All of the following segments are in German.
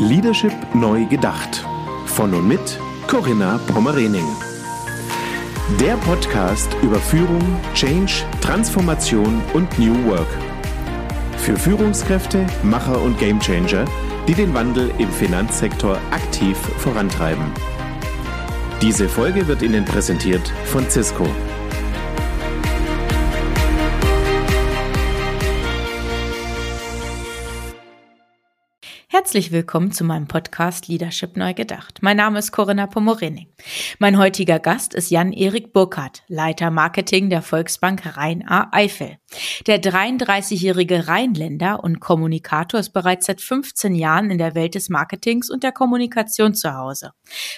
Leadership neu gedacht. Von und mit Corinna Pommerening. Der Podcast über Führung, Change, Transformation und New Work. Für Führungskräfte, Macher und Gamechanger, die den Wandel im Finanzsektor aktiv vorantreiben. Diese Folge wird Ihnen präsentiert von Cisco. Herzlich willkommen zu meinem Podcast Leadership Neu Gedacht. Mein Name ist Corinna Pomorening. Mein heutiger Gast ist Jan-Erik Burkhardt, Leiter Marketing der Volksbank Rhein-A-Eifel. Der 33-jährige Rheinländer und Kommunikator ist bereits seit 15 Jahren in der Welt des Marketings und der Kommunikation zu Hause.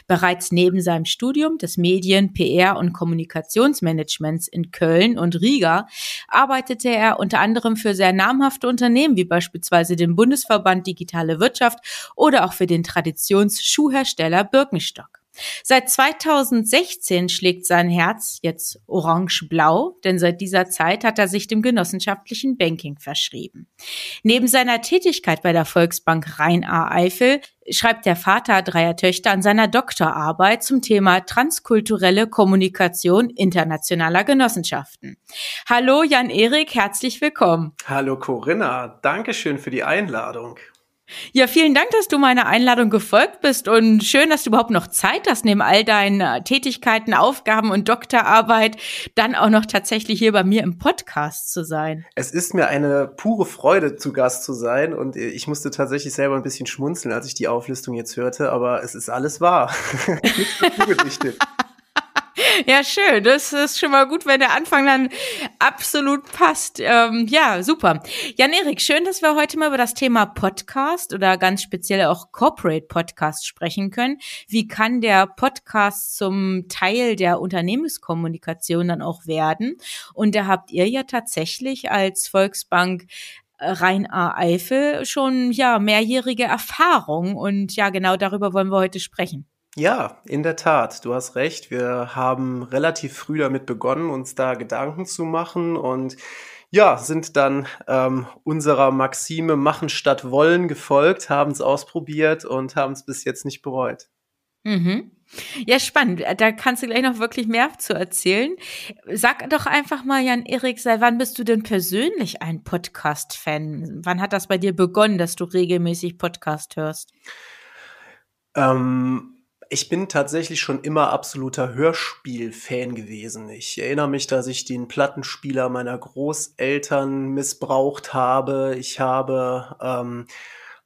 Bereits neben seinem Studium des Medien-, PR- und Kommunikationsmanagements in Köln und Riga arbeitete er unter anderem für sehr namhafte Unternehmen wie beispielsweise den Bundesverband Digitale Wirtschaft oder auch für den Traditionsschuhhersteller Birkenstock. Seit 2016 schlägt sein Herz jetzt orange-blau, denn seit dieser Zeit hat er sich dem genossenschaftlichen Banking verschrieben. Neben seiner Tätigkeit bei der Volksbank Rhein-A-Eifel schreibt der Vater dreier Töchter an seiner Doktorarbeit zum Thema transkulturelle Kommunikation internationaler Genossenschaften. Hallo Jan-Erik, herzlich willkommen. Hallo Corinna, Dankeschön für die Einladung. Ja, vielen Dank, dass du meiner Einladung gefolgt bist und schön, dass du überhaupt noch Zeit hast, neben all deinen äh, Tätigkeiten, Aufgaben und Doktorarbeit, dann auch noch tatsächlich hier bei mir im Podcast zu sein. Es ist mir eine pure Freude, zu Gast zu sein und ich musste tatsächlich selber ein bisschen schmunzeln, als ich die Auflistung jetzt hörte, aber es ist alles wahr. Nicht Ja, schön. Das ist schon mal gut, wenn der Anfang dann absolut passt. Ähm, ja, super. Jan-Erik, schön, dass wir heute mal über das Thema Podcast oder ganz speziell auch Corporate Podcast sprechen können. Wie kann der Podcast zum Teil der Unternehmenskommunikation dann auch werden? Und da habt ihr ja tatsächlich als Volksbank Rhein-A-Eifel schon ja mehrjährige Erfahrung und ja genau darüber wollen wir heute sprechen. Ja, in der Tat, du hast recht. Wir haben relativ früh damit begonnen, uns da Gedanken zu machen und ja, sind dann ähm, unserer Maxime machen statt wollen gefolgt, haben es ausprobiert und haben es bis jetzt nicht bereut. Mhm. Ja, spannend. Da kannst du gleich noch wirklich mehr zu erzählen. Sag doch einfach mal, Jan-Erik, seit wann bist du denn persönlich ein Podcast-Fan? Wann hat das bei dir begonnen, dass du regelmäßig Podcast hörst? Ähm, ich bin tatsächlich schon immer absoluter Hörspiel-Fan gewesen. Ich erinnere mich, dass ich den Plattenspieler meiner Großeltern missbraucht habe. Ich habe ähm,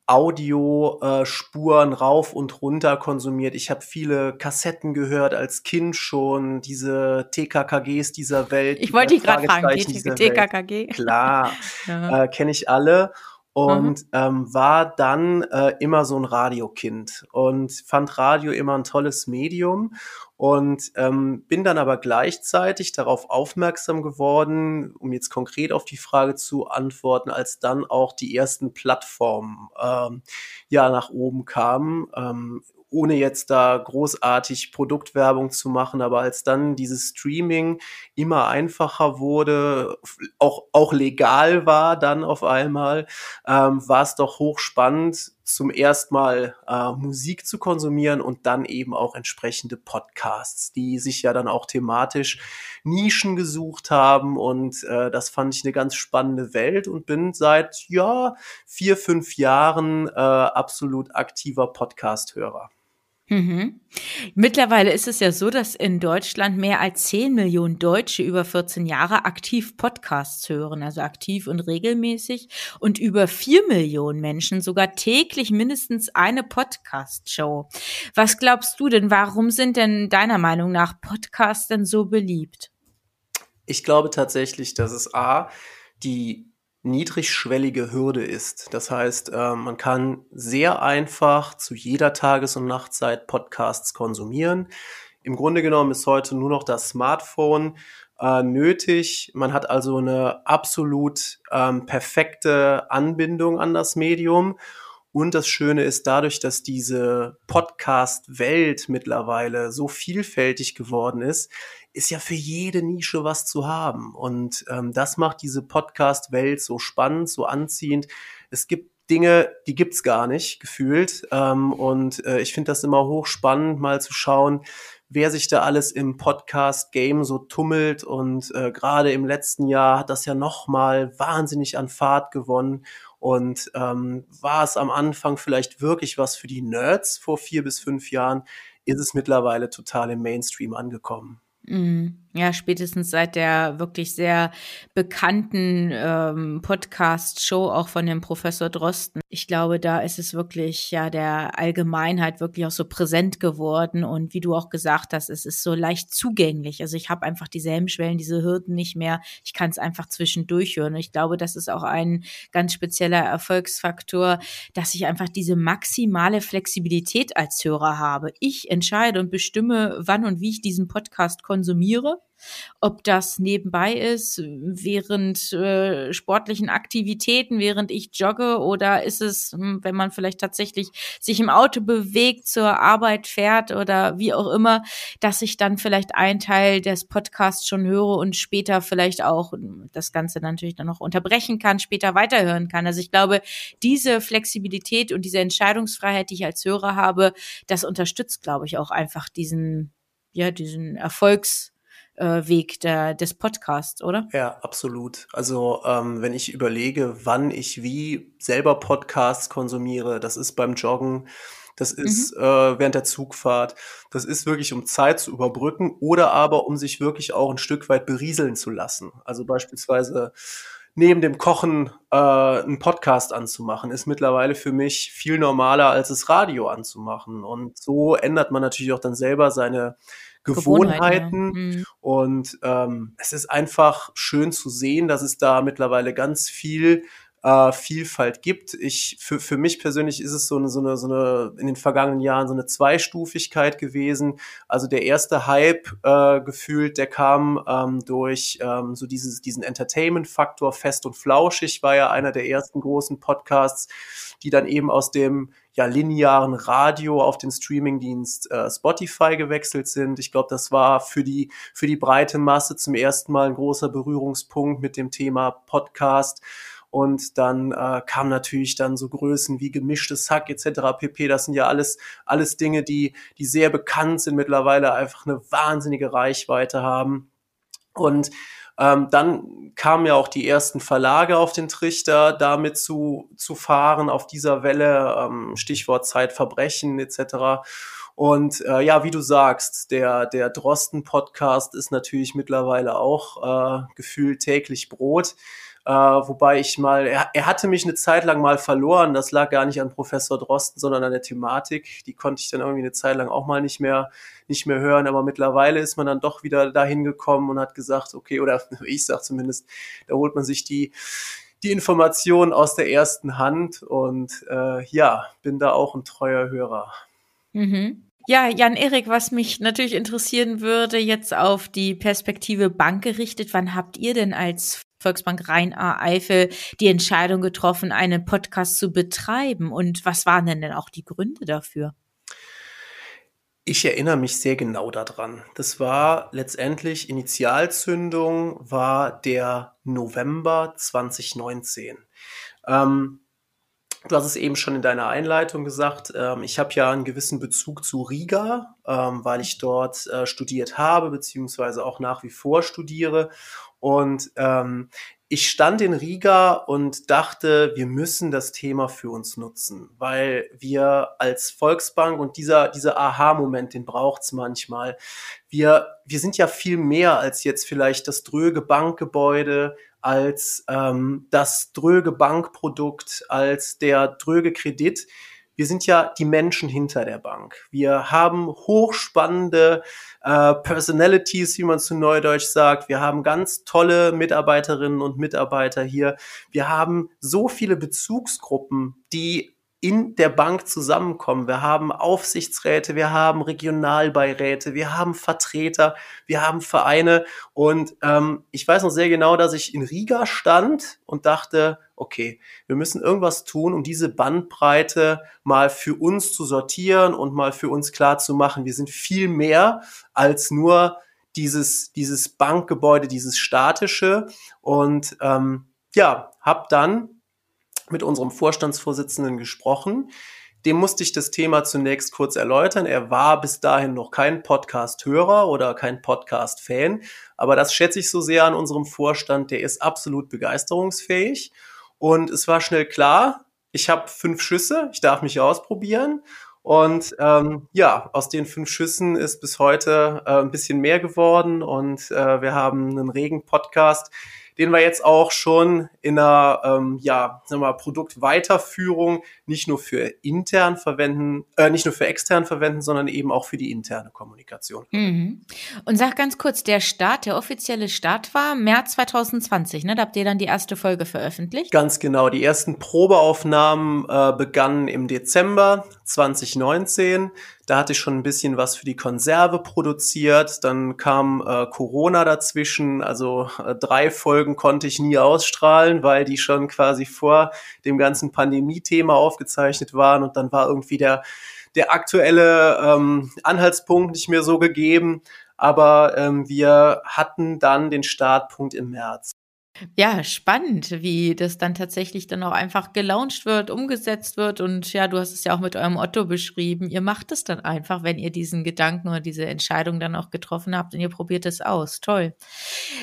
Audiospuren rauf und runter konsumiert. Ich habe viele Kassetten gehört als Kind schon, diese TKKGs dieser Welt. Ich wollte dich gerade fragen, TKKG? Klar, ja. äh, kenne ich alle und mhm. ähm, war dann äh, immer so ein Radiokind und fand Radio immer ein tolles Medium und ähm, bin dann aber gleichzeitig darauf aufmerksam geworden, um jetzt konkret auf die Frage zu antworten, als dann auch die ersten Plattformen ähm, ja nach oben kamen. Ähm, ohne jetzt da großartig Produktwerbung zu machen, aber als dann dieses Streaming immer einfacher wurde, auch, auch legal war dann auf einmal, ähm, war es doch hochspannend, zum ersten Mal äh, Musik zu konsumieren und dann eben auch entsprechende Podcasts, die sich ja dann auch thematisch Nischen gesucht haben und äh, das fand ich eine ganz spannende Welt und bin seit ja vier fünf Jahren äh, absolut aktiver Podcast-Hörer. Mhm. Mittlerweile ist es ja so, dass in Deutschland mehr als 10 Millionen Deutsche über 14 Jahre aktiv Podcasts hören, also aktiv und regelmäßig, und über 4 Millionen Menschen sogar täglich mindestens eine Podcast-Show. Was glaubst du denn, warum sind denn deiner Meinung nach Podcasts denn so beliebt? Ich glaube tatsächlich, dass es A, die niedrigschwellige Hürde ist. Das heißt, äh, man kann sehr einfach zu jeder Tages- und Nachtzeit Podcasts konsumieren. Im Grunde genommen ist heute nur noch das Smartphone äh, nötig. Man hat also eine absolut ähm, perfekte Anbindung an das Medium. Und das Schöne ist dadurch, dass diese Podcast-Welt mittlerweile so vielfältig geworden ist, ist ja für jede Nische was zu haben. Und ähm, das macht diese Podcast-Welt so spannend, so anziehend. Es gibt Dinge, die gibt's gar nicht gefühlt. Ähm, und äh, ich finde das immer hochspannend, mal zu schauen, wer sich da alles im Podcast-Game so tummelt. Und äh, gerade im letzten Jahr hat das ja nochmal wahnsinnig an Fahrt gewonnen. Und ähm, war es am Anfang vielleicht wirklich was für die Nerds vor vier bis fünf Jahren, ist es mittlerweile total im Mainstream angekommen. Mhm. Ja, spätestens seit der wirklich sehr bekannten ähm, Podcast-Show auch von dem Professor Drosten. Ich glaube, da ist es wirklich ja der Allgemeinheit wirklich auch so präsent geworden und wie du auch gesagt hast, es ist so leicht zugänglich. Also ich habe einfach diese Hemmschwellen, diese Hürden nicht mehr. Ich kann es einfach zwischendurch hören. Und ich glaube, das ist auch ein ganz spezieller Erfolgsfaktor, dass ich einfach diese maximale Flexibilität als Hörer habe. Ich entscheide und bestimme, wann und wie ich diesen Podcast konsumiere ob das nebenbei ist, während äh, sportlichen Aktivitäten, während ich jogge, oder ist es, hm, wenn man vielleicht tatsächlich sich im Auto bewegt, zur Arbeit fährt oder wie auch immer, dass ich dann vielleicht einen Teil des Podcasts schon höre und später vielleicht auch hm, das Ganze natürlich dann noch unterbrechen kann, später weiterhören kann. Also ich glaube, diese Flexibilität und diese Entscheidungsfreiheit, die ich als Hörer habe, das unterstützt, glaube ich, auch einfach diesen, ja, diesen Erfolgs äh, Weg der, des Podcasts, oder? Ja, absolut. Also ähm, wenn ich überlege, wann ich wie selber Podcasts konsumiere, das ist beim Joggen, das ist mhm. äh, während der Zugfahrt, das ist wirklich um Zeit zu überbrücken oder aber um sich wirklich auch ein Stück weit berieseln zu lassen. Also beispielsweise neben dem Kochen äh, einen Podcast anzumachen, ist mittlerweile für mich viel normaler, als das Radio anzumachen. Und so ändert man natürlich auch dann selber seine Gewohnheiten. Gewohnheiten. Mhm. Und ähm, es ist einfach schön zu sehen, dass es da mittlerweile ganz viel äh, Vielfalt gibt. Ich, für, für mich persönlich ist es so eine, so eine, so eine, in den vergangenen Jahren so eine Zweistufigkeit gewesen. Also der erste Hype äh, gefühlt, der kam ähm, durch ähm, so dieses, diesen Entertainment-Faktor. Fest und Flauschig war ja einer der ersten großen Podcasts, die dann eben aus dem ja, linearen Radio auf den Streamingdienst äh, Spotify gewechselt sind. Ich glaube, das war für die, für die breite Masse zum ersten Mal ein großer Berührungspunkt mit dem Thema Podcast. Und dann äh, kam natürlich dann so Größen wie gemischtes Hack etc. pp. Das sind ja alles, alles Dinge, die, die sehr bekannt sind, mittlerweile einfach eine wahnsinnige Reichweite haben. Und ähm, dann kamen ja auch die ersten Verlage auf den Trichter, damit zu, zu fahren auf dieser Welle, ähm, Stichwort Zeitverbrechen etc. Und äh, ja, wie du sagst, der, der Drosten-Podcast ist natürlich mittlerweile auch äh, gefühlt täglich Brot. Äh, wobei ich mal, er, er hatte mich eine Zeit lang mal verloren. Das lag gar nicht an Professor Drosten, sondern an der Thematik. Die konnte ich dann irgendwie eine Zeit lang auch mal nicht mehr, nicht mehr hören. Aber mittlerweile ist man dann doch wieder dahin gekommen und hat gesagt, okay, oder ich sag zumindest, da holt man sich die, die Informationen aus der ersten Hand und äh, ja, bin da auch ein treuer Hörer. Mhm. Ja, Jan-Erik, was mich natürlich interessieren würde, jetzt auf die Perspektive Bank gerichtet, wann habt ihr denn als Volksbank Rhein-A-Eifel die Entscheidung getroffen, einen Podcast zu betreiben? Und was waren denn denn auch die Gründe dafür? Ich erinnere mich sehr genau daran. Das war letztendlich Initialzündung war der November 2019. Ähm, Du hast es eben schon in deiner Einleitung gesagt. Ähm, ich habe ja einen gewissen Bezug zu Riga, ähm, weil ich dort äh, studiert habe, beziehungsweise auch nach wie vor studiere. Und ähm, ich stand in Riga und dachte, wir müssen das Thema für uns nutzen, weil wir als Volksbank und dieser, dieser Aha-Moment, den braucht's manchmal. Wir, wir sind ja viel mehr als jetzt vielleicht das dröge Bankgebäude, als ähm, das dröge Bankprodukt, als der dröge Kredit wir sind ja die Menschen hinter der Bank. Wir haben hochspannende äh, Personalities, wie man zu Neudeutsch sagt. Wir haben ganz tolle Mitarbeiterinnen und Mitarbeiter hier. Wir haben so viele Bezugsgruppen, die in der Bank zusammenkommen. Wir haben Aufsichtsräte, wir haben Regionalbeiräte, wir haben Vertreter, wir haben Vereine. Und ähm, ich weiß noch sehr genau, dass ich in Riga stand und dachte, okay, wir müssen irgendwas tun, um diese Bandbreite mal für uns zu sortieren und mal für uns klar zu machen. Wir sind viel mehr als nur dieses, dieses Bankgebäude, dieses statische. Und ähm, ja, hab dann mit unserem Vorstandsvorsitzenden gesprochen. Dem musste ich das Thema zunächst kurz erläutern. Er war bis dahin noch kein Podcast-Hörer oder kein Podcast-Fan, aber das schätze ich so sehr an unserem Vorstand. Der ist absolut begeisterungsfähig. Und es war schnell klar, ich habe fünf Schüsse, ich darf mich ausprobieren. Und ähm, ja, aus den fünf Schüssen ist bis heute äh, ein bisschen mehr geworden und äh, wir haben einen regen Podcast, den wir jetzt auch schon in einer ähm, ja, sagen wir mal, Produktweiterführung nicht nur für intern verwenden, äh, nicht nur für extern verwenden, sondern eben auch für die interne Kommunikation. Mhm. Und sag ganz kurz, der Start, der offizielle Start war März 2020, ne? Da habt ihr dann die erste Folge veröffentlicht? Ganz genau. Die ersten Probeaufnahmen äh, begannen im Dezember 2019. Da hatte ich schon ein bisschen was für die Konserve produziert. Dann kam äh, Corona dazwischen. Also äh, drei Folgen konnte ich nie ausstrahlen, weil die schon quasi vor dem ganzen Pandemie-Thema aufgezeichnet waren. Und dann war irgendwie der, der aktuelle ähm, Anhaltspunkt nicht mehr so gegeben. Aber ähm, wir hatten dann den Startpunkt im März. Ja, spannend, wie das dann tatsächlich dann auch einfach gelauncht wird, umgesetzt wird. Und ja, du hast es ja auch mit eurem Otto beschrieben. Ihr macht es dann einfach, wenn ihr diesen Gedanken oder diese Entscheidung dann auch getroffen habt und ihr probiert es aus. Toll.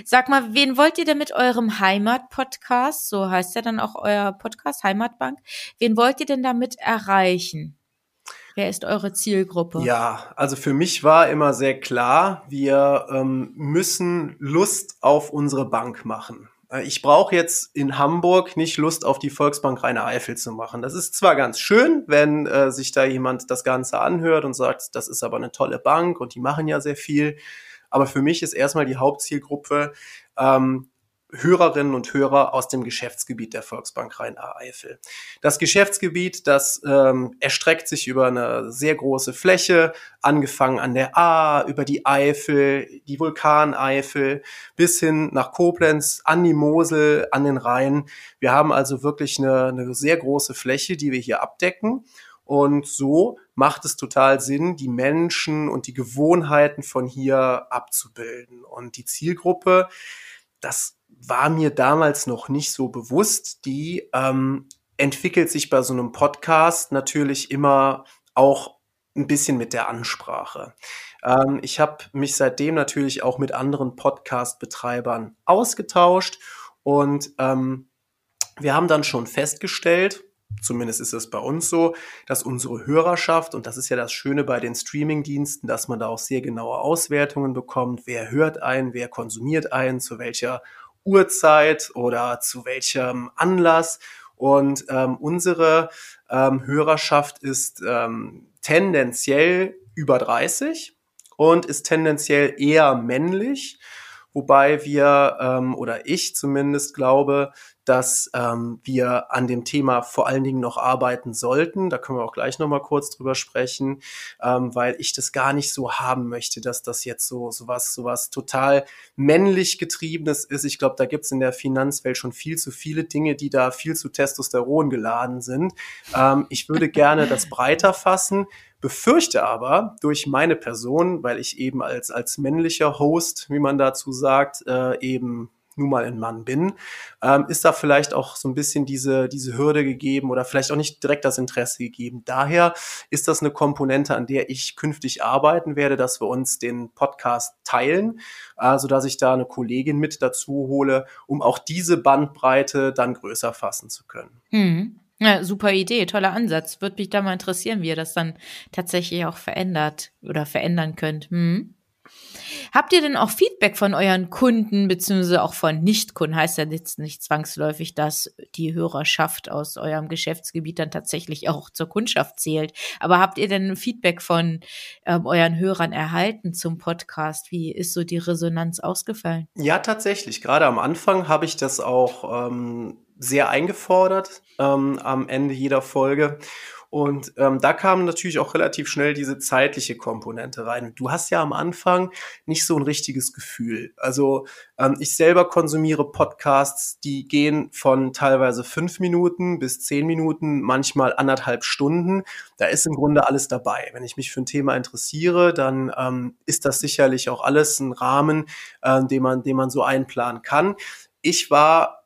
Sag mal, wen wollt ihr denn mit eurem Heimat-Podcast, so heißt ja dann auch euer Podcast, Heimatbank, wen wollt ihr denn damit erreichen? Wer ist eure Zielgruppe? Ja, also für mich war immer sehr klar, wir ähm, müssen Lust auf unsere Bank machen. Äh, ich brauche jetzt in Hamburg nicht Lust auf die Volksbank Rheine Eifel zu machen. Das ist zwar ganz schön, wenn äh, sich da jemand das Ganze anhört und sagt, das ist aber eine tolle Bank und die machen ja sehr viel. Aber für mich ist erstmal die Hauptzielgruppe ähm, Hörerinnen und Hörer aus dem Geschäftsgebiet der Volksbank Rhein-Eifel. Das Geschäftsgebiet, das ähm, erstreckt sich über eine sehr große Fläche, angefangen an der A, über die Eifel, die Vulkaneifel, bis hin nach Koblenz, an die Mosel, an den Rhein. Wir haben also wirklich eine, eine sehr große Fläche, die wir hier abdecken. Und so macht es total Sinn, die Menschen und die Gewohnheiten von hier abzubilden. Und die Zielgruppe, das war mir damals noch nicht so bewusst. Die ähm, entwickelt sich bei so einem Podcast natürlich immer auch ein bisschen mit der Ansprache. Ähm, ich habe mich seitdem natürlich auch mit anderen Podcast-Betreibern ausgetauscht und ähm, wir haben dann schon festgestellt, zumindest ist es bei uns so, dass unsere Hörerschaft, und das ist ja das Schöne bei den Streaming-Diensten, dass man da auch sehr genaue Auswertungen bekommt, wer hört ein, wer konsumiert ein, zu welcher Uhrzeit oder zu welchem Anlass. Und ähm, unsere ähm, Hörerschaft ist ähm, tendenziell über 30 und ist tendenziell eher männlich, wobei wir ähm, oder ich zumindest glaube, dass ähm, wir an dem Thema vor allen Dingen noch arbeiten sollten. Da können wir auch gleich noch mal kurz drüber sprechen, ähm, weil ich das gar nicht so haben möchte, dass das jetzt so sowas sowas total männlich getriebenes ist. Ich glaube, da gibt's in der Finanzwelt schon viel zu viele Dinge, die da viel zu Testosteron geladen sind. Ähm, ich würde gerne das breiter fassen befürchte aber durch meine Person, weil ich eben als, als männlicher Host, wie man dazu sagt, äh, eben nun mal ein Mann bin, ähm, ist da vielleicht auch so ein bisschen diese, diese Hürde gegeben oder vielleicht auch nicht direkt das Interesse gegeben. Daher ist das eine Komponente, an der ich künftig arbeiten werde, dass wir uns den Podcast teilen, äh, so dass ich da eine Kollegin mit dazu hole, um auch diese Bandbreite dann größer fassen zu können. Mhm. Ja, super Idee, toller Ansatz. Würde mich da mal interessieren, wie ihr das dann tatsächlich auch verändert oder verändern könnt. Hm? Habt ihr denn auch Feedback von euren Kunden beziehungsweise auch von Nichtkunden? Heißt ja jetzt nicht zwangsläufig, dass die Hörerschaft aus eurem Geschäftsgebiet dann tatsächlich auch zur Kundschaft zählt. Aber habt ihr denn Feedback von ähm, euren Hörern erhalten zum Podcast? Wie ist so die Resonanz ausgefallen? Ja, tatsächlich. Gerade am Anfang habe ich das auch ähm, sehr eingefordert ähm, am Ende jeder Folge. Und ähm, da kam natürlich auch relativ schnell diese zeitliche Komponente rein. Du hast ja am Anfang nicht so ein richtiges Gefühl. Also ähm, ich selber konsumiere Podcasts, die gehen von teilweise fünf Minuten bis zehn Minuten, manchmal anderthalb Stunden. Da ist im Grunde alles dabei. Wenn ich mich für ein Thema interessiere, dann ähm, ist das sicherlich auch alles ein Rahmen, äh, den man, den man so einplanen kann. Ich war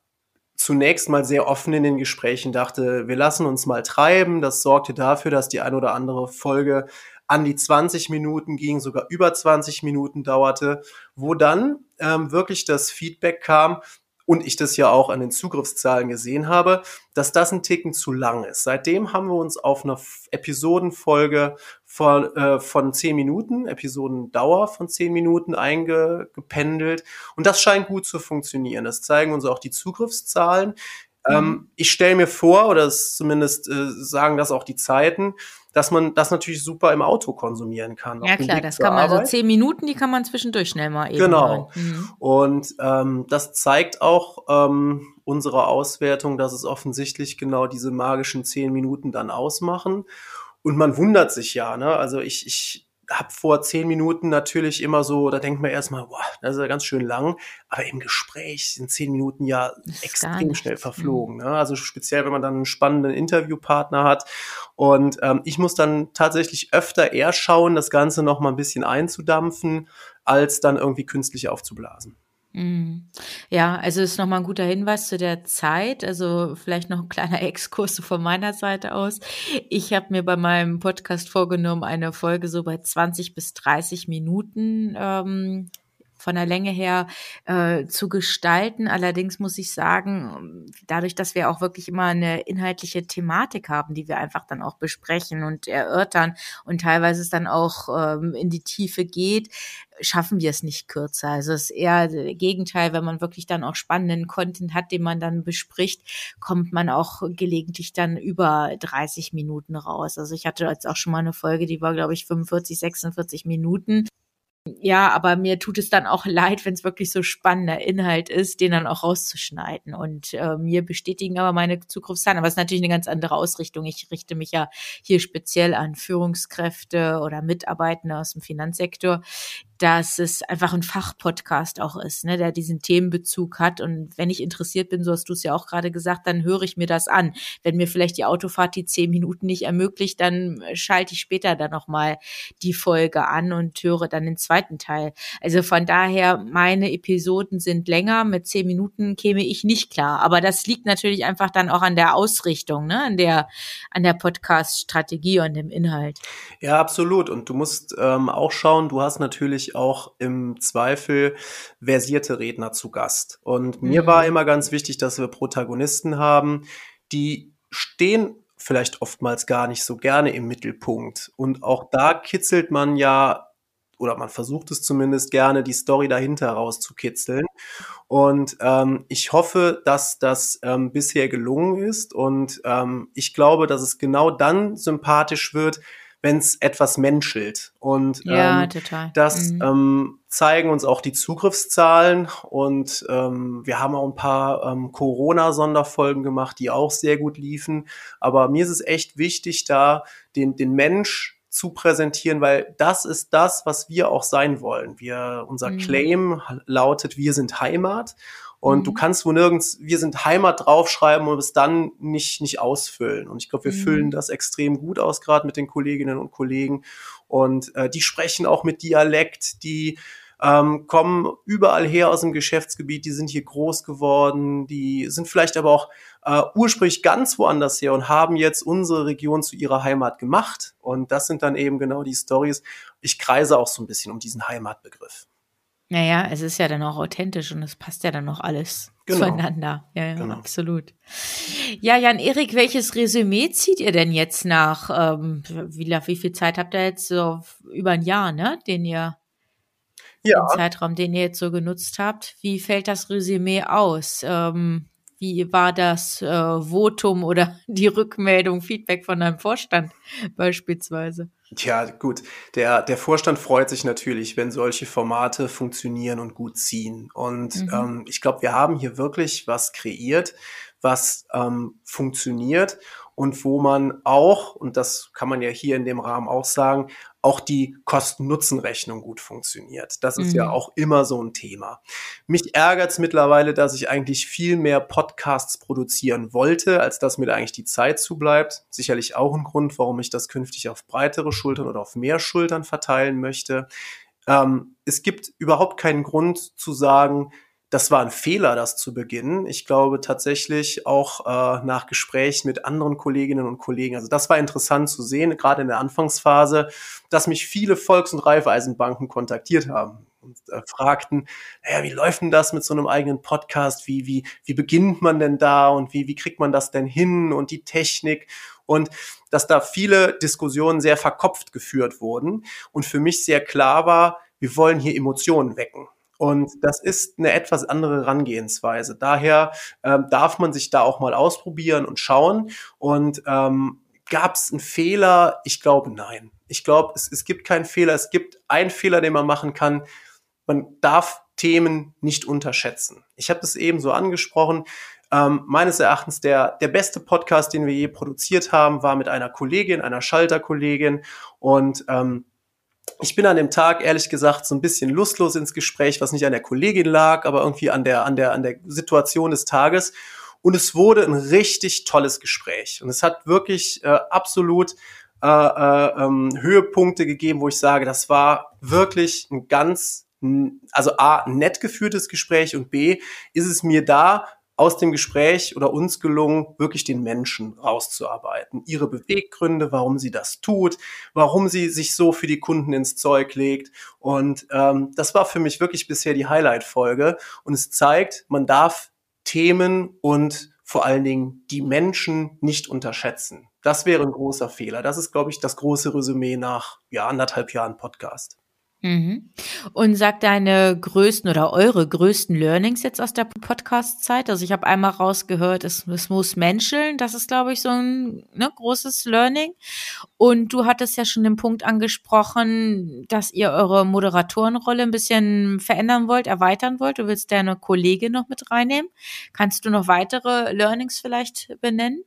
zunächst mal sehr offen in den Gesprächen dachte, wir lassen uns mal treiben. Das sorgte dafür, dass die ein oder andere Folge an die 20 Minuten ging, sogar über 20 Minuten dauerte, wo dann ähm, wirklich das Feedback kam, und ich das ja auch an den Zugriffszahlen gesehen habe, dass das ein Ticken zu lang ist. Seitdem haben wir uns auf eine Episodenfolge von, äh, von 10 Minuten, Episodendauer von 10 Minuten eingependelt und das scheint gut zu funktionieren. Das zeigen uns auch die Zugriffszahlen. Ähm, mhm. ich stelle mir vor, oder zumindest äh, sagen das auch die Zeiten, dass man das natürlich super im Auto konsumieren kann. Ja klar, das kann man, Arbeit. also zehn Minuten, die kann man zwischendurch schnell mal eben Genau. Mhm. Und ähm, das zeigt auch ähm, unsere Auswertung, dass es offensichtlich genau diese magischen zehn Minuten dann ausmachen. Und man wundert sich ja, ne? Also ich, ich habe vor zehn Minuten natürlich immer so, da denkt man erstmal, boah, das ist ja ganz schön lang, aber im Gespräch sind zehn Minuten ja extrem schnell mhm. verflogen. Ne? Also speziell, wenn man dann einen spannenden Interviewpartner hat. Und ähm, ich muss dann tatsächlich öfter eher schauen, das Ganze noch mal ein bisschen einzudampfen, als dann irgendwie künstlich aufzublasen. Mhm. Ja, also ist nochmal ein guter Hinweis zu der Zeit. Also vielleicht noch ein kleiner Exkurs von meiner Seite aus. Ich habe mir bei meinem Podcast vorgenommen, eine Folge so bei 20 bis 30 Minuten ähm, von der Länge her äh, zu gestalten. Allerdings muss ich sagen, dadurch, dass wir auch wirklich immer eine inhaltliche Thematik haben, die wir einfach dann auch besprechen und erörtern und teilweise es dann auch ähm, in die Tiefe geht, schaffen wir es nicht kürzer. Also es ist eher Gegenteil, wenn man wirklich dann auch spannenden Content hat, den man dann bespricht, kommt man auch gelegentlich dann über 30 Minuten raus. Also ich hatte jetzt auch schon mal eine Folge, die war, glaube ich, 45, 46 Minuten. Ja, aber mir tut es dann auch leid, wenn es wirklich so spannender Inhalt ist, den dann auch rauszuschneiden. Und äh, mir bestätigen aber meine Zugriffszahlen. Aber es ist natürlich eine ganz andere Ausrichtung. Ich richte mich ja hier speziell an Führungskräfte oder Mitarbeitende aus dem Finanzsektor, dass es einfach ein Fachpodcast auch ist, ne, der diesen Themenbezug hat. Und wenn ich interessiert bin, so hast du es ja auch gerade gesagt, dann höre ich mir das an. Wenn mir vielleicht die Autofahrt die zehn Minuten nicht ermöglicht, dann schalte ich später dann nochmal die Folge an und höre dann den zweiten Teil. Also von daher, meine Episoden sind länger. Mit zehn Minuten käme ich nicht klar. Aber das liegt natürlich einfach dann auch an der Ausrichtung, ne, an der, an der Podcast-Strategie und dem Inhalt. Ja, absolut. Und du musst ähm, auch schauen, du hast natürlich auch im Zweifel versierte Redner zu Gast. Und mir mhm. war immer ganz wichtig, dass wir Protagonisten haben, die stehen vielleicht oftmals gar nicht so gerne im Mittelpunkt. Und auch da kitzelt man ja oder man versucht es zumindest gerne, die Story dahinter rauszukitzeln. Und ähm, ich hoffe, dass das ähm, bisher gelungen ist. Und ähm, ich glaube, dass es genau dann sympathisch wird, wenn es etwas menschelt. Und ja, ähm, total. das mhm. ähm, zeigen uns auch die Zugriffszahlen. Und ähm, wir haben auch ein paar ähm, Corona-Sonderfolgen gemacht, die auch sehr gut liefen. Aber mir ist es echt wichtig, da den, den Mensch zu präsentieren, weil das ist das, was wir auch sein wollen. Wir, unser mhm. Claim lautet, wir sind Heimat. Und mhm. du kannst wo nirgends, wir sind Heimat draufschreiben und es dann nicht, nicht ausfüllen. Und ich glaube, wir mhm. füllen das extrem gut aus, gerade mit den Kolleginnen und Kollegen. Und äh, die sprechen auch mit Dialekt, die ähm, kommen überall her aus dem Geschäftsgebiet, die sind hier groß geworden, die sind vielleicht aber auch äh, ursprünglich ganz woanders her und haben jetzt unsere Region zu ihrer Heimat gemacht. Und das sind dann eben genau die Stories. Ich kreise auch so ein bisschen um diesen Heimatbegriff. Naja, es ist ja dann auch authentisch und es passt ja dann noch alles genau. zueinander. Ja, ja genau. absolut. Ja, Jan Erik, welches Resümee zieht ihr denn jetzt nach? Ähm, wie, wie viel Zeit habt ihr jetzt so über ein Jahr, ne? Den ihr ja. den Zeitraum, den ihr jetzt so genutzt habt. Wie fällt das Resümee aus? Ähm, wie war das äh, Votum oder die Rückmeldung, Feedback von deinem Vorstand beispielsweise? Tja, gut. Der, der Vorstand freut sich natürlich, wenn solche Formate funktionieren und gut ziehen. Und mhm. ähm, ich glaube, wir haben hier wirklich was kreiert, was ähm, funktioniert und wo man auch, und das kann man ja hier in dem Rahmen auch sagen, auch die Kosten-Nutzen-Rechnung gut funktioniert. Das ist mhm. ja auch immer so ein Thema. Mich ärgert es mittlerweile, dass ich eigentlich viel mehr Podcasts produzieren wollte, als dass mir da eigentlich die Zeit zubleibt. Sicherlich auch ein Grund, warum ich das künftig auf breitere Schultern oder auf mehr Schultern verteilen möchte. Ähm, es gibt überhaupt keinen Grund zu sagen, das war ein Fehler, das zu beginnen. Ich glaube tatsächlich auch äh, nach Gesprächen mit anderen Kolleginnen und Kollegen. Also das war interessant zu sehen, gerade in der Anfangsphase, dass mich viele Volks- und Raiffeisenbanken kontaktiert haben und äh, fragten, naja, wie läuft denn das mit so einem eigenen Podcast? Wie, wie, wie beginnt man denn da und wie, wie kriegt man das denn hin und die Technik? Und dass da viele Diskussionen sehr verkopft geführt wurden und für mich sehr klar war, wir wollen hier Emotionen wecken. Und das ist eine etwas andere Herangehensweise. Daher ähm, darf man sich da auch mal ausprobieren und schauen. Und ähm, gab es einen Fehler? Ich glaube, nein. Ich glaube, es, es gibt keinen Fehler. Es gibt einen Fehler, den man machen kann. Man darf Themen nicht unterschätzen. Ich habe das eben so angesprochen. Ähm, meines Erachtens der, der beste Podcast, den wir je produziert haben, war mit einer Kollegin, einer Schalterkollegin. Und ähm, ich bin an dem Tag ehrlich gesagt so ein bisschen lustlos ins Gespräch, was nicht an der Kollegin lag, aber irgendwie an der, an der, an der Situation des Tages. Und es wurde ein richtig tolles Gespräch. Und es hat wirklich äh, absolut äh, äh, ähm, Höhepunkte gegeben, wo ich sage, das war wirklich ein ganz, also A, nett geführtes Gespräch und B, ist es mir da aus dem Gespräch oder uns gelungen, wirklich den Menschen rauszuarbeiten. Ihre Beweggründe, warum sie das tut, warum sie sich so für die Kunden ins Zeug legt. Und ähm, das war für mich wirklich bisher die Highlight-Folge. Und es zeigt, man darf Themen und vor allen Dingen die Menschen nicht unterschätzen. Das wäre ein großer Fehler. Das ist, glaube ich, das große Resümee nach ja, anderthalb Jahren Podcast. Mhm. Und sag deine größten oder eure größten Learnings jetzt aus der Podcast-Zeit. Also ich habe einmal rausgehört, es, es muss menscheln. Das ist, glaube ich, so ein ne, großes Learning. Und du hattest ja schon den Punkt angesprochen, dass ihr eure Moderatorenrolle ein bisschen verändern wollt, erweitern wollt. Du willst deine Kollegin noch mit reinnehmen. Kannst du noch weitere Learnings vielleicht benennen?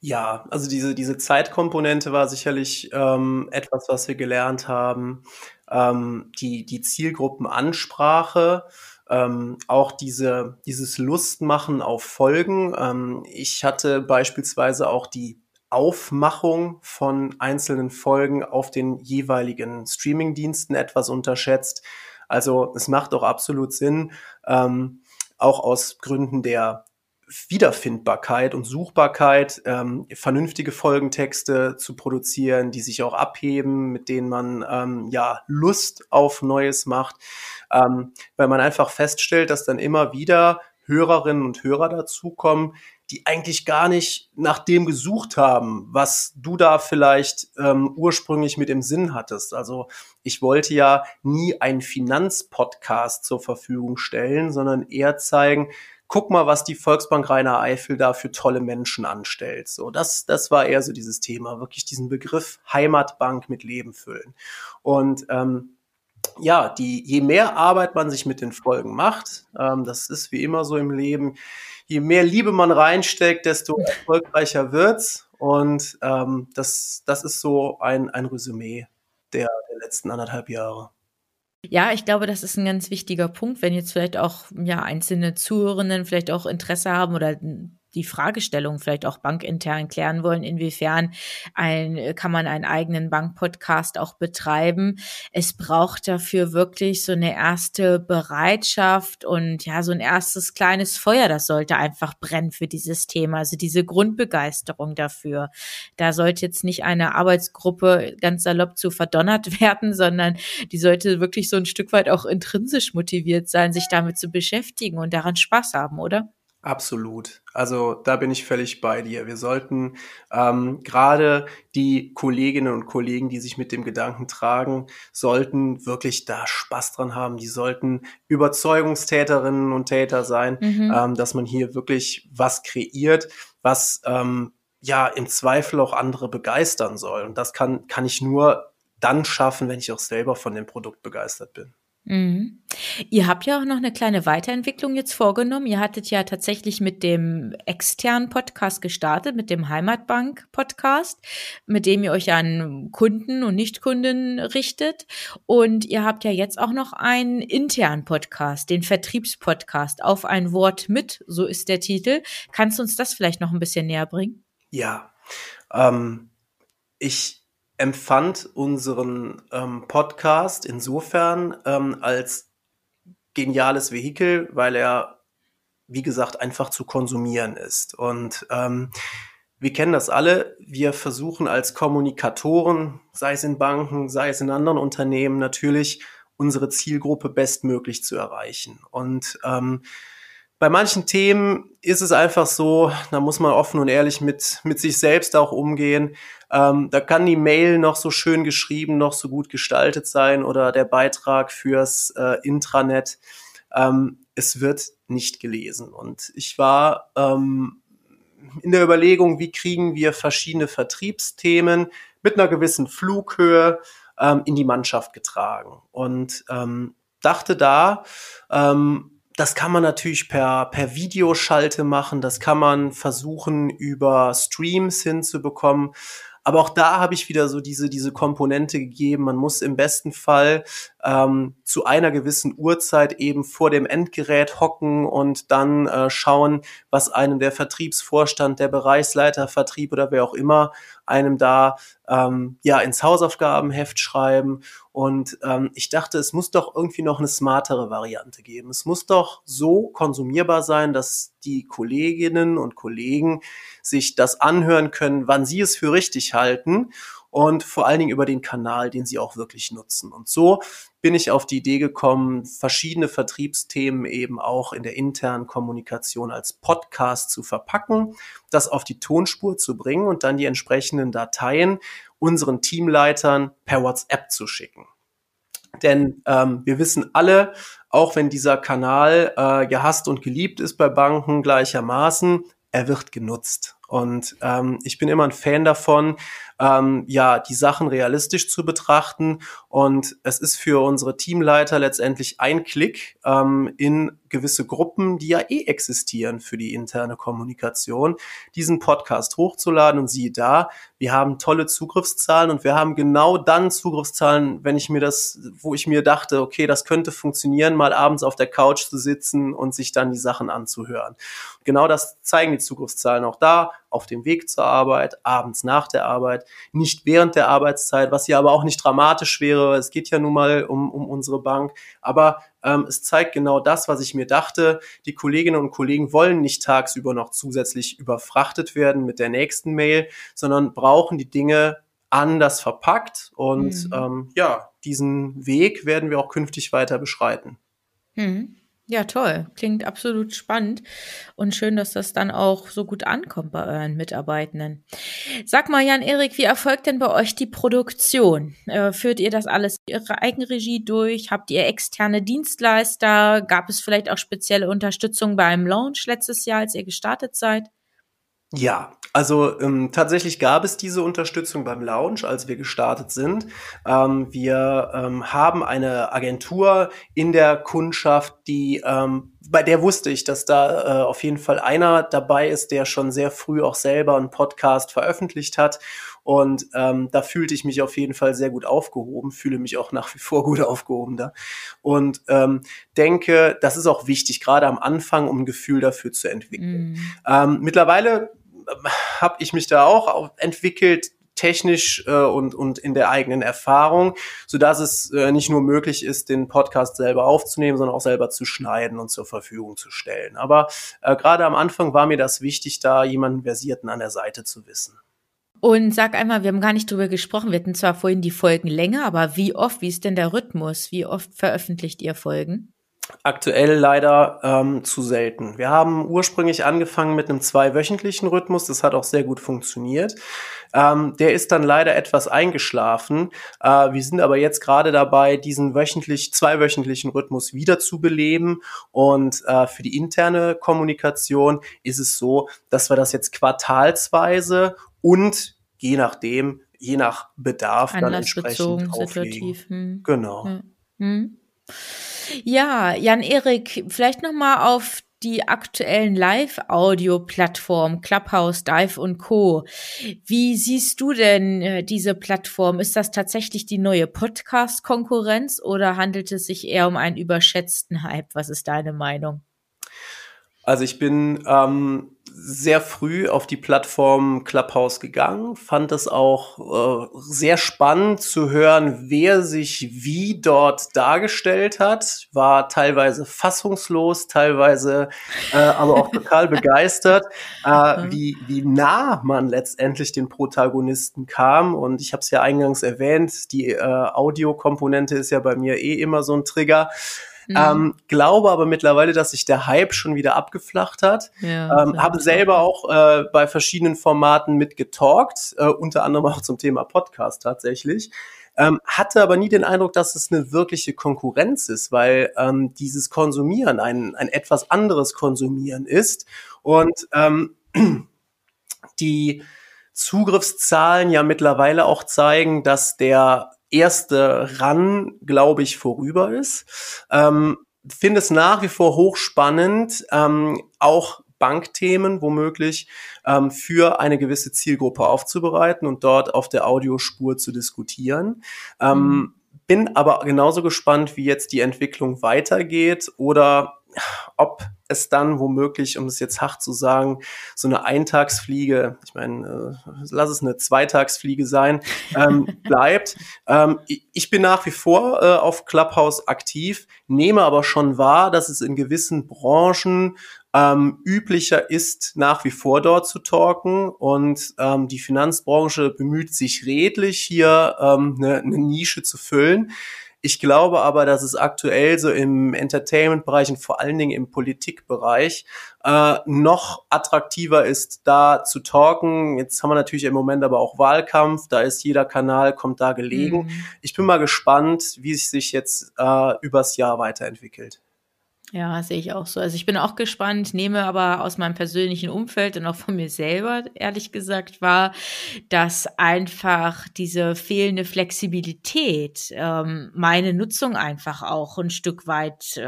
Ja, also diese, diese Zeitkomponente war sicherlich ähm, etwas, was wir gelernt haben ähm, die, die Zielgruppenansprache, ähm, auch diese, dieses Lustmachen auf Folgen. Ähm, ich hatte beispielsweise auch die Aufmachung von einzelnen Folgen auf den jeweiligen Streamingdiensten etwas unterschätzt. Also es macht auch absolut Sinn, ähm, auch aus Gründen der Wiederfindbarkeit und Suchbarkeit, ähm, vernünftige Folgentexte zu produzieren, die sich auch abheben, mit denen man ähm, ja Lust auf Neues macht, ähm, weil man einfach feststellt, dass dann immer wieder Hörerinnen und Hörer dazukommen, die eigentlich gar nicht nach dem gesucht haben, was du da vielleicht ähm, ursprünglich mit im Sinn hattest. Also ich wollte ja nie einen Finanzpodcast zur Verfügung stellen, sondern eher zeigen, guck mal, was die Volksbank Rainer Eifel da für tolle Menschen anstellt. So, das, das war eher so dieses Thema, wirklich diesen Begriff Heimatbank mit Leben füllen. Und ähm, ja, die, je mehr Arbeit man sich mit den Folgen macht, ähm, das ist wie immer so im Leben, je mehr Liebe man reinsteckt, desto erfolgreicher wird's. Und ähm, das, das ist so ein, ein Resümee der, der letzten anderthalb Jahre. Ja, ich glaube, das ist ein ganz wichtiger Punkt, wenn jetzt vielleicht auch ja einzelne Zuhörenden vielleicht auch Interesse haben oder die Fragestellung vielleicht auch bankintern klären wollen, inwiefern ein, kann man einen eigenen Bankpodcast auch betreiben. Es braucht dafür wirklich so eine erste Bereitschaft und ja, so ein erstes kleines Feuer, das sollte einfach brennen für dieses Thema, also diese Grundbegeisterung dafür. Da sollte jetzt nicht eine Arbeitsgruppe ganz salopp zu verdonnert werden, sondern die sollte wirklich so ein Stück weit auch intrinsisch motiviert sein, sich damit zu beschäftigen und daran Spaß haben, oder? Absolut. Also da bin ich völlig bei dir. Wir sollten ähm, gerade die Kolleginnen und Kollegen, die sich mit dem Gedanken tragen, sollten wirklich da Spaß dran haben. Die sollten Überzeugungstäterinnen und Täter sein, mhm. ähm, dass man hier wirklich was kreiert, was ähm, ja im Zweifel auch andere begeistern soll. Und das kann, kann ich nur dann schaffen, wenn ich auch selber von dem Produkt begeistert bin. Mhm. Ihr habt ja auch noch eine kleine Weiterentwicklung jetzt vorgenommen. Ihr hattet ja tatsächlich mit dem externen Podcast gestartet, mit dem Heimatbank-Podcast, mit dem ihr euch an Kunden und Nichtkunden richtet. Und ihr habt ja jetzt auch noch einen internen Podcast, den Vertriebspodcast, auf ein Wort mit, so ist der Titel. Kannst du uns das vielleicht noch ein bisschen näher bringen? Ja, ähm, ich empfand unseren ähm, Podcast insofern ähm, als geniales Vehikel, weil er, wie gesagt, einfach zu konsumieren ist. Und ähm, wir kennen das alle. Wir versuchen als Kommunikatoren, sei es in Banken, sei es in anderen Unternehmen, natürlich unsere Zielgruppe bestmöglich zu erreichen. Und ähm, bei manchen Themen ist es einfach so, da muss man offen und ehrlich mit, mit sich selbst auch umgehen. Ähm, da kann die Mail noch so schön geschrieben, noch so gut gestaltet sein oder der Beitrag fürs äh, Intranet. Ähm, es wird nicht gelesen. Und ich war ähm, in der Überlegung, wie kriegen wir verschiedene Vertriebsthemen mit einer gewissen Flughöhe ähm, in die Mannschaft getragen. Und ähm, dachte da, ähm, das kann man natürlich per, per Videoschalte machen, das kann man versuchen über Streams hinzubekommen. Aber auch da habe ich wieder so diese, diese Komponente gegeben. Man muss im besten Fall ähm, zu einer gewissen Uhrzeit eben vor dem Endgerät hocken und dann äh, schauen, was einem der Vertriebsvorstand, der Bereichsleiter Vertrieb oder wer auch immer einem da ähm, ja ins Hausaufgabenheft schreiben. Und ähm, ich dachte, es muss doch irgendwie noch eine smartere Variante geben. Es muss doch so konsumierbar sein, dass die Kolleginnen und Kollegen sich das anhören können, wann sie es für richtig halten und vor allen Dingen über den Kanal, den sie auch wirklich nutzen. Und so bin ich auf die Idee gekommen, verschiedene Vertriebsthemen eben auch in der internen Kommunikation als Podcast zu verpacken, das auf die Tonspur zu bringen und dann die entsprechenden Dateien unseren Teamleitern per WhatsApp zu schicken. Denn ähm, wir wissen alle, auch wenn dieser Kanal äh, gehasst und geliebt ist bei Banken gleichermaßen, er wird genutzt. Und ähm, ich bin immer ein Fan davon, ähm, ja, die Sachen realistisch zu betrachten. Und es ist für unsere Teamleiter letztendlich ein Klick ähm, in gewisse Gruppen, die ja eh existieren für die interne Kommunikation, diesen Podcast hochzuladen. Und siehe da, wir haben tolle Zugriffszahlen und wir haben genau dann Zugriffszahlen, wenn ich mir das, wo ich mir dachte, okay, das könnte funktionieren, mal abends auf der Couch zu sitzen und sich dann die Sachen anzuhören. Genau das zeigen die Zugriffszahlen auch da, auf dem Weg zur Arbeit, abends nach der Arbeit nicht während der Arbeitszeit, was ja aber auch nicht dramatisch wäre. Es geht ja nun mal um, um unsere Bank. Aber ähm, es zeigt genau das, was ich mir dachte. Die Kolleginnen und Kollegen wollen nicht tagsüber noch zusätzlich überfrachtet werden mit der nächsten Mail, sondern brauchen die Dinge anders verpackt. Und mhm. ähm, ja, diesen Weg werden wir auch künftig weiter beschreiten. Mhm. Ja, toll. Klingt absolut spannend und schön, dass das dann auch so gut ankommt bei euren Mitarbeitenden. Sag mal, Jan-Erik, wie erfolgt denn bei euch die Produktion? Äh, führt ihr das alles ihre Eigenregie durch? Habt ihr externe Dienstleister? Gab es vielleicht auch spezielle Unterstützung beim Launch letztes Jahr, als ihr gestartet seid? Ja, also ähm, tatsächlich gab es diese Unterstützung beim Launch, als wir gestartet sind. Ähm, wir ähm, haben eine Agentur in der Kundschaft, die ähm, bei der wusste ich, dass da äh, auf jeden Fall einer dabei ist, der schon sehr früh auch selber einen Podcast veröffentlicht hat. Und ähm, da fühlte ich mich auf jeden Fall sehr gut aufgehoben, fühle mich auch nach wie vor gut aufgehoben da. Und ähm, denke, das ist auch wichtig, gerade am Anfang, um ein Gefühl dafür zu entwickeln. Mm. Ähm, mittlerweile habe ich mich da auch entwickelt, technisch äh, und, und in der eigenen Erfahrung, so dass es äh, nicht nur möglich ist, den Podcast selber aufzunehmen, sondern auch selber zu schneiden und zur Verfügung zu stellen. Aber äh, gerade am Anfang war mir das wichtig, da jemanden Versierten an der Seite zu wissen. Und sag einmal, wir haben gar nicht drüber gesprochen. Wir hatten zwar vorhin die Folgen länger, aber wie oft, wie ist denn der Rhythmus? Wie oft veröffentlicht ihr Folgen? Aktuell leider ähm, zu selten. Wir haben ursprünglich angefangen mit einem zweiwöchentlichen Rhythmus. Das hat auch sehr gut funktioniert. Ähm, der ist dann leider etwas eingeschlafen. Äh, wir sind aber jetzt gerade dabei, diesen wöchentlich, zweiwöchentlichen Rhythmus wieder zu beleben. Und äh, für die interne Kommunikation ist es so, dass wir das jetzt quartalsweise und je nachdem, je nach Bedarf dann entsprechend auflegen. Hm. Genau. Hm. Hm. Ja, Jan-Erik, vielleicht nochmal auf die aktuellen Live-Audio-Plattformen Clubhouse, Dive und Co. Wie siehst du denn äh, diese Plattform? Ist das tatsächlich die neue Podcast-Konkurrenz oder handelt es sich eher um einen überschätzten Hype? Was ist deine Meinung? Also ich bin ähm, sehr früh auf die Plattform Clubhouse gegangen, fand es auch äh, sehr spannend zu hören, wer sich wie dort dargestellt hat, war teilweise fassungslos, teilweise äh, aber auch total begeistert, äh, mhm. wie, wie nah man letztendlich den Protagonisten kam. Und ich habe es ja eingangs erwähnt, die äh, Audiokomponente ist ja bei mir eh immer so ein Trigger. Mhm. Ähm, glaube aber mittlerweile, dass sich der Hype schon wieder abgeflacht hat. Ja, ähm, habe selber auch äh, bei verschiedenen Formaten mitgetalkt, äh, unter anderem auch zum Thema Podcast tatsächlich. Ähm, hatte aber nie den Eindruck, dass es eine wirkliche Konkurrenz ist, weil ähm, dieses Konsumieren ein, ein etwas anderes Konsumieren ist. Und ähm, die Zugriffszahlen ja mittlerweile auch zeigen, dass der erste Run, glaube ich, vorüber ist. Ähm, finde es nach wie vor hochspannend, ähm, auch Bankthemen womöglich ähm, für eine gewisse Zielgruppe aufzubereiten und dort auf der Audiospur zu diskutieren. Ähm, mhm. Bin aber genauso gespannt, wie jetzt die Entwicklung weitergeht oder ob es dann womöglich, um es jetzt hart zu sagen, so eine Eintagsfliege, ich meine, äh, lass es eine Zweitagsfliege sein, ähm, bleibt. Ähm, ich bin nach wie vor äh, auf Clubhouse aktiv, nehme aber schon wahr, dass es in gewissen Branchen ähm, üblicher ist, nach wie vor dort zu talken. Und ähm, die Finanzbranche bemüht sich redlich, hier ähm, eine, eine Nische zu füllen. Ich glaube aber, dass es aktuell so im Entertainment-Bereich und vor allen Dingen im Politikbereich äh, noch attraktiver ist, da zu talken. Jetzt haben wir natürlich im Moment aber auch Wahlkampf, da ist jeder Kanal, kommt da gelegen. Mhm. Ich bin mal gespannt, wie es sich jetzt äh, übers Jahr weiterentwickelt. Ja, sehe ich auch so. Also ich bin auch gespannt, nehme aber aus meinem persönlichen Umfeld und auch von mir selber, ehrlich gesagt, wahr, dass einfach diese fehlende Flexibilität ähm, meine Nutzung einfach auch ein Stück weit äh,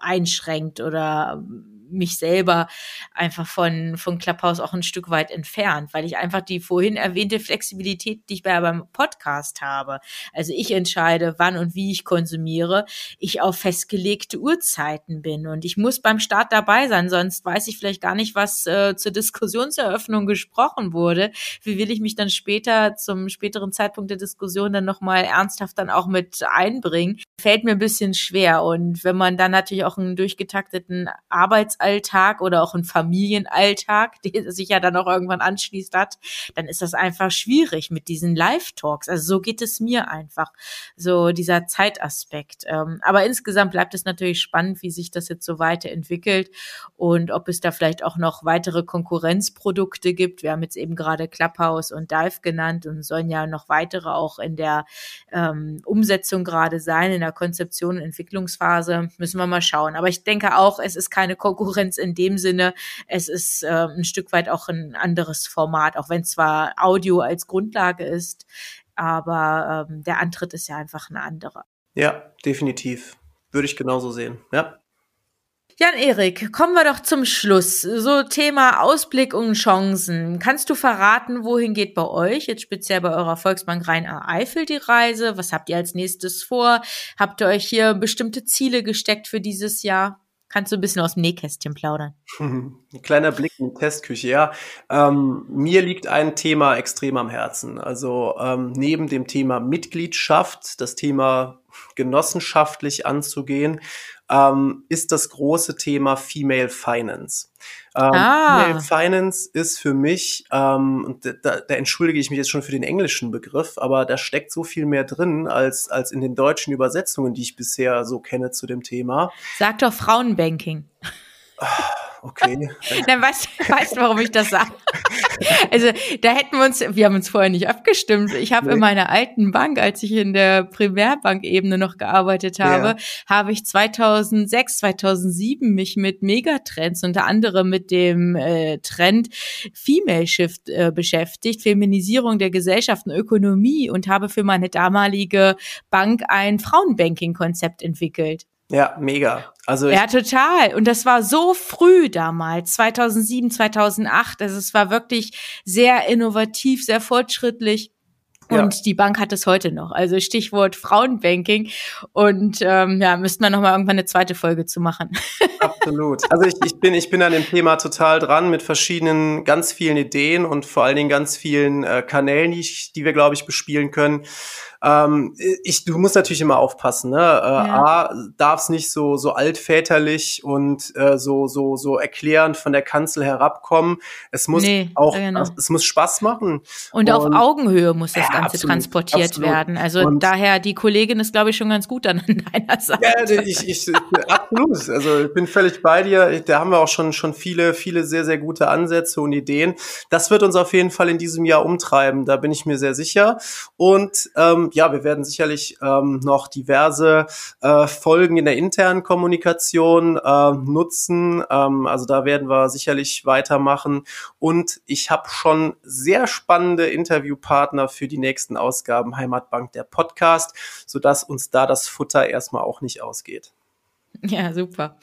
einschränkt oder mich selber einfach von, von Clubhouse auch ein Stück weit entfernt, weil ich einfach die vorhin erwähnte Flexibilität, die ich bei beim Podcast habe. Also ich entscheide, wann und wie ich konsumiere, ich auf festgelegte Uhrzeiten bin und ich muss beim Start dabei sein, sonst weiß ich vielleicht gar nicht, was äh, zur Diskussionseröffnung gesprochen wurde. Wie will ich mich dann später zum späteren Zeitpunkt der Diskussion dann nochmal ernsthaft dann auch mit einbringen? Fällt mir ein bisschen schwer und wenn man dann natürlich auch einen durchgetakteten Arbeits Arbeitsalltag oder auch ein Familienalltag, der sich ja dann auch irgendwann anschließt hat, dann ist das einfach schwierig mit diesen Live-Talks. Also so geht es mir einfach, so dieser Zeitaspekt. Ähm, aber insgesamt bleibt es natürlich spannend, wie sich das jetzt so weiterentwickelt und ob es da vielleicht auch noch weitere Konkurrenzprodukte gibt. Wir haben jetzt eben gerade Clubhouse und Dive genannt und sollen ja noch weitere auch in der ähm, Umsetzung gerade sein, in der Konzeption und Entwicklungsphase. Müssen wir mal schauen. Aber ich denke auch, es ist keine Konkurrenz Konkurrenz in dem Sinne. Es ist äh, ein Stück weit auch ein anderes Format, auch wenn zwar Audio als Grundlage ist, aber ähm, der Antritt ist ja einfach ein anderer. Ja, definitiv. Würde ich genauso sehen. Ja. Jan-Erik, kommen wir doch zum Schluss. So Thema Ausblick und Chancen. Kannst du verraten, wohin geht bei euch, jetzt speziell bei eurer Volksbank Rhein-Eifel die Reise? Was habt ihr als nächstes vor? Habt ihr euch hier bestimmte Ziele gesteckt für dieses Jahr? Kannst du ein bisschen aus dem Nähkästchen plaudern? Ein kleiner Blick in die Testküche, ja. Ähm, mir liegt ein Thema extrem am Herzen. Also ähm, neben dem Thema Mitgliedschaft, das Thema genossenschaftlich anzugehen, ähm, ist das große Thema Female Finance. Ähm, ah. Female Finance ist für mich, ähm, und da, da entschuldige ich mich jetzt schon für den englischen Begriff, aber da steckt so viel mehr drin als, als in den deutschen Übersetzungen, die ich bisher so kenne zu dem Thema. Sag doch Frauenbanking. Okay. Dann weißt, weißt du, warum ich das sage. Also da hätten wir uns, wir haben uns vorher nicht abgestimmt. Ich habe nee. in meiner alten Bank, als ich in der Primärbankebene noch gearbeitet habe, ja. habe ich 2006, 2007 mich mit Megatrends, unter anderem mit dem äh, Trend Female Shift äh, beschäftigt, Feminisierung der Gesellschaft und Ökonomie und habe für meine damalige Bank ein Frauenbanking-Konzept entwickelt. Ja, mega. Also ja, total. Und das war so früh damals, 2007, 2008. Also es war wirklich sehr innovativ, sehr fortschrittlich. Und ja. die Bank hat es heute noch. Also Stichwort Frauenbanking. Und ähm, ja, müssten wir nochmal irgendwann eine zweite Folge zu machen. Absolut. Also ich, ich, bin, ich bin an dem Thema total dran mit verschiedenen, ganz vielen Ideen und vor allen Dingen ganz vielen äh, Kanälen, die, ich, die wir, glaube ich, bespielen können. Ähm, ich, du musst natürlich immer aufpassen. Ne? Äh, ja. A, darf es nicht so so altväterlich und äh, so so so erklärend von der Kanzel herabkommen. Es muss nee, auch, genau. es muss Spaß machen. Und, und auf Augenhöhe muss das ja, Ganze absolut, transportiert absolut. werden. Also und daher die Kollegin ist, glaube ich, schon ganz gut an deiner Seite. Ja, ich, ich, absolut. Also ich bin völlig bei dir. Da haben wir auch schon schon viele viele sehr sehr gute Ansätze und Ideen. Das wird uns auf jeden Fall in diesem Jahr umtreiben. Da bin ich mir sehr sicher. Und ähm, ja, wir werden sicherlich ähm, noch diverse äh, Folgen in der internen Kommunikation äh, nutzen. Ähm, also da werden wir sicherlich weitermachen. Und ich habe schon sehr spannende Interviewpartner für die nächsten Ausgaben Heimatbank der Podcast, sodass uns da das Futter erstmal auch nicht ausgeht. Ja, super.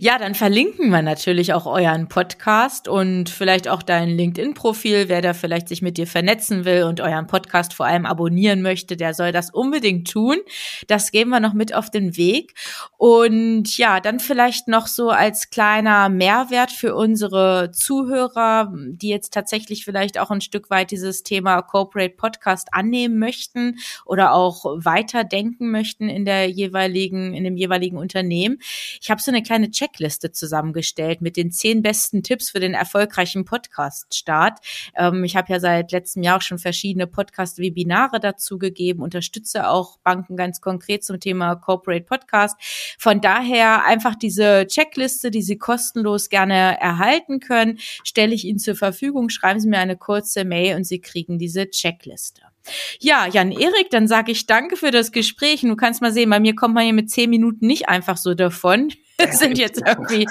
Ja, dann verlinken wir natürlich auch euren Podcast und vielleicht auch dein LinkedIn-Profil. Wer da vielleicht sich mit dir vernetzen will und euren Podcast vor allem abonnieren möchte, der soll das unbedingt tun. Das geben wir noch mit auf den Weg. Und ja, dann vielleicht noch so als kleiner Mehrwert für unsere Zuhörer, die jetzt tatsächlich vielleicht auch ein Stück weit dieses Thema Corporate Podcast annehmen möchten oder auch weiterdenken möchten in der jeweiligen, in dem jeweiligen Unternehmen. Ich habe so eine kleine Checkliste zusammengestellt mit den zehn besten Tipps für den erfolgreichen Podcast-Start. Ähm, ich habe ja seit letztem Jahr auch schon verschiedene Podcast-Webinare dazu gegeben, unterstütze auch Banken ganz konkret zum Thema Corporate Podcast. Von daher einfach diese Checkliste, die Sie kostenlos gerne erhalten können, stelle ich Ihnen zur Verfügung. Schreiben Sie mir eine kurze Mail und Sie kriegen diese Checkliste. Ja, Jan-Erik, dann sage ich danke für das Gespräch. Und du kannst mal sehen, bei mir kommt man hier mit zehn Minuten nicht einfach so davon. Wir sind jetzt irgendwie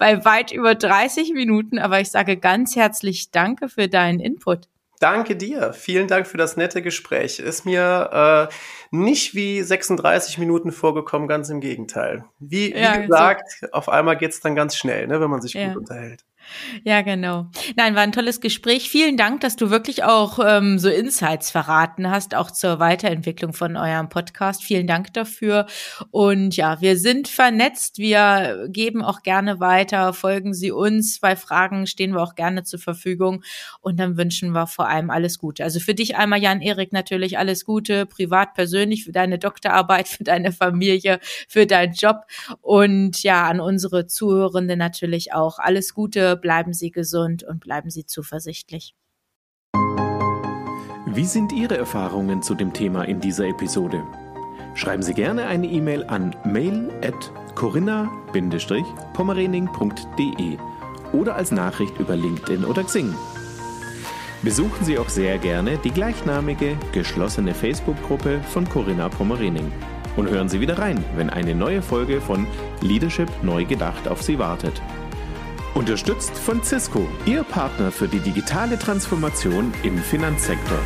bei weit über 30 Minuten, aber ich sage ganz herzlich Danke für deinen Input. Danke dir. Vielen Dank für das nette Gespräch. Ist mir äh, nicht wie 36 Minuten vorgekommen, ganz im Gegenteil. Wie, wie ja, gesagt, so. auf einmal geht's dann ganz schnell, ne, wenn man sich ja. gut unterhält. Ja, genau. Nein, war ein tolles Gespräch. Vielen Dank, dass du wirklich auch ähm, so Insights verraten hast, auch zur Weiterentwicklung von eurem Podcast. Vielen Dank dafür. Und ja, wir sind vernetzt. Wir geben auch gerne weiter. Folgen Sie uns. Bei Fragen stehen wir auch gerne zur Verfügung. Und dann wünschen wir vor allem alles Gute. Also für dich einmal, Jan-Erik, natürlich alles Gute, privat, persönlich, für deine Doktorarbeit, für deine Familie, für deinen Job. Und ja, an unsere Zuhörende natürlich auch alles Gute bleiben Sie gesund und bleiben Sie zuversichtlich. Wie sind Ihre Erfahrungen zu dem Thema in dieser Episode? Schreiben Sie gerne eine E-Mail an mail at corinna-pommerening.de oder als Nachricht über LinkedIn oder Xing. Besuchen Sie auch sehr gerne die gleichnamige geschlossene Facebook-Gruppe von Corinna Pommerening und hören Sie wieder rein, wenn eine neue Folge von Leadership neu gedacht auf Sie wartet. Unterstützt von Cisco, Ihr Partner für die digitale Transformation im Finanzsektor.